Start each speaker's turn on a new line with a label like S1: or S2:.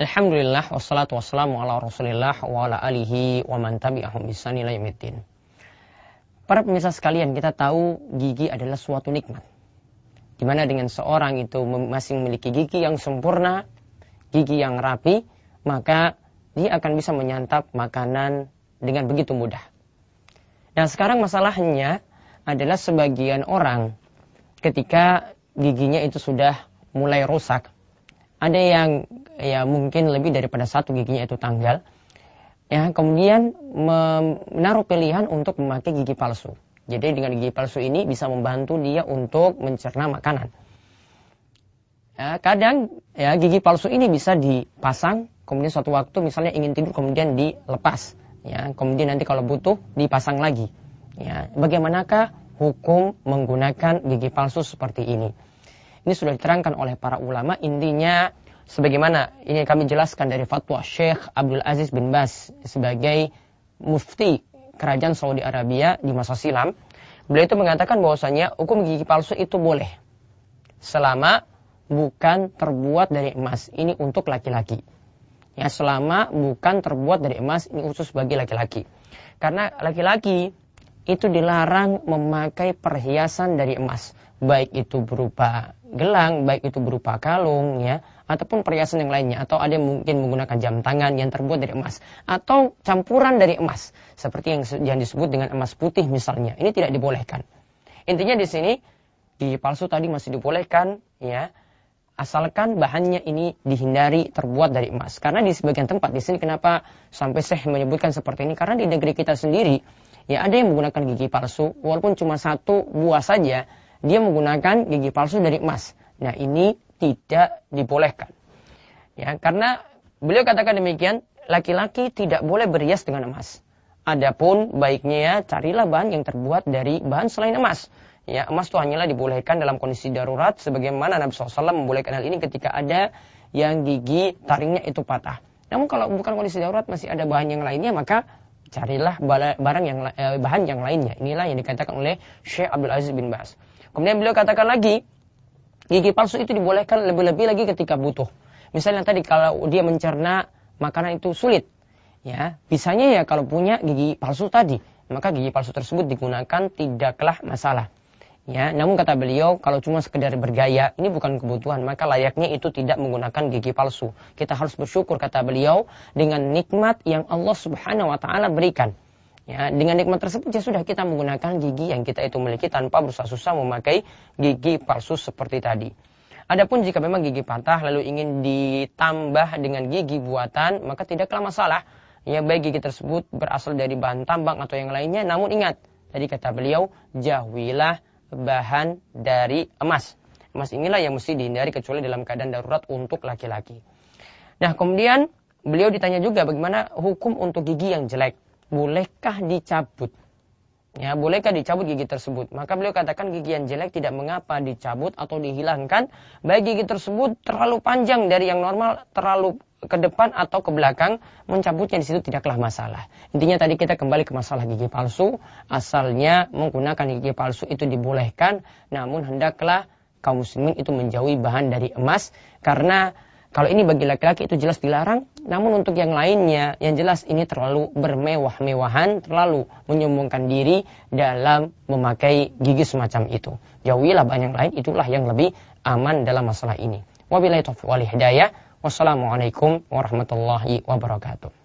S1: Alhamdulillah wassalatu wassalamu ala Rasulillah wa ala alihi wa man tabi'ahum bisani yaumiddin. Para pemirsa sekalian, kita tahu gigi adalah suatu nikmat. Di mana dengan seorang itu masih memiliki gigi yang sempurna, gigi yang rapi, maka dia akan bisa menyantap makanan dengan begitu mudah. Nah, sekarang masalahnya adalah sebagian orang ketika giginya itu sudah mulai rusak, ada yang ya mungkin lebih daripada satu giginya itu tanggal. Ya, kemudian menaruh pilihan untuk memakai gigi palsu. Jadi dengan gigi palsu ini bisa membantu dia untuk mencerna makanan. Ya, kadang ya gigi palsu ini bisa dipasang, kemudian suatu waktu misalnya ingin tidur kemudian dilepas. Ya, kemudian nanti kalau butuh dipasang lagi. Ya, bagaimanakah hukum menggunakan gigi palsu seperti ini? Ini sudah diterangkan oleh para ulama. Intinya sebagaimana ini kami jelaskan dari fatwa Syekh Abdul Aziz bin Bas sebagai mufti kerajaan Saudi Arabia di masa silam. Beliau itu mengatakan bahwasanya hukum gigi palsu itu boleh selama bukan terbuat dari emas. Ini untuk laki-laki. Ya, selama bukan terbuat dari emas ini khusus bagi laki-laki. Karena laki-laki itu dilarang memakai perhiasan dari emas, baik itu berupa gelang, baik itu berupa kalung ya, ataupun perhiasan yang lainnya atau ada yang mungkin menggunakan jam tangan yang terbuat dari emas atau campuran dari emas seperti yang yang disebut dengan emas putih misalnya. Ini tidak dibolehkan. Intinya di sini gigi palsu tadi masih dibolehkan ya asalkan bahannya ini dihindari terbuat dari emas. Karena di sebagian tempat di sini kenapa sampai saya menyebutkan seperti ini karena di negeri kita sendiri ya ada yang menggunakan gigi palsu walaupun cuma satu buah saja dia menggunakan gigi palsu dari emas. Nah, ini tidak dibolehkan. Ya, karena beliau katakan demikian, laki-laki tidak boleh berhias dengan emas. Adapun baiknya ya carilah bahan yang terbuat dari bahan selain emas. Ya, emas itu hanyalah dibolehkan dalam kondisi darurat sebagaimana Nabi SAW membolehkan hal ini ketika ada yang gigi taringnya itu patah. Namun kalau bukan kondisi darurat masih ada bahan yang lainnya maka carilah barang yang eh, bahan yang lainnya. Inilah yang dikatakan oleh Syekh Abdul Aziz bin Bas. Kemudian beliau katakan lagi, gigi palsu itu dibolehkan lebih-lebih lagi ketika butuh. Misalnya tadi kalau dia mencerna makanan itu sulit, ya bisanya ya kalau punya gigi palsu tadi, maka gigi palsu tersebut digunakan tidaklah masalah. Ya, namun kata beliau kalau cuma sekedar bergaya ini bukan kebutuhan maka layaknya itu tidak menggunakan gigi palsu. Kita harus bersyukur kata beliau dengan nikmat yang Allah Subhanahu wa taala berikan. Ya, dengan nikmat tersebut ya sudah kita menggunakan gigi yang kita itu miliki tanpa berusaha-susah memakai gigi palsu seperti tadi. Adapun jika memang gigi patah lalu ingin ditambah dengan gigi buatan, maka tidaklah masalah. Ya, baik gigi tersebut berasal dari bahan tambang atau yang lainnya, namun ingat, tadi kata beliau, jauhilah bahan dari emas. Emas inilah yang mesti dihindari kecuali dalam keadaan darurat untuk laki-laki. Nah, kemudian beliau ditanya juga bagaimana hukum untuk gigi yang jelek bolehkah dicabut? Ya, bolehkah dicabut gigi tersebut? Maka beliau katakan gigi yang jelek tidak mengapa dicabut atau dihilangkan, baik gigi tersebut terlalu panjang dari yang normal terlalu ke depan atau ke belakang, mencabutnya di situ tidaklah masalah. Intinya tadi kita kembali ke masalah gigi palsu, asalnya menggunakan gigi palsu itu dibolehkan, namun hendaklah kaum muslimin itu menjauhi bahan dari emas karena kalau ini bagi laki-laki itu jelas dilarang, namun untuk yang lainnya yang jelas ini terlalu bermewah-mewahan, terlalu menyombongkan diri dalam memakai gigi semacam itu. Jauhilah banyak lain, itulah yang lebih aman dalam masalah ini. Wabillahi taufiq wal hidayah. Wassalamualaikum warahmatullahi wabarakatuh.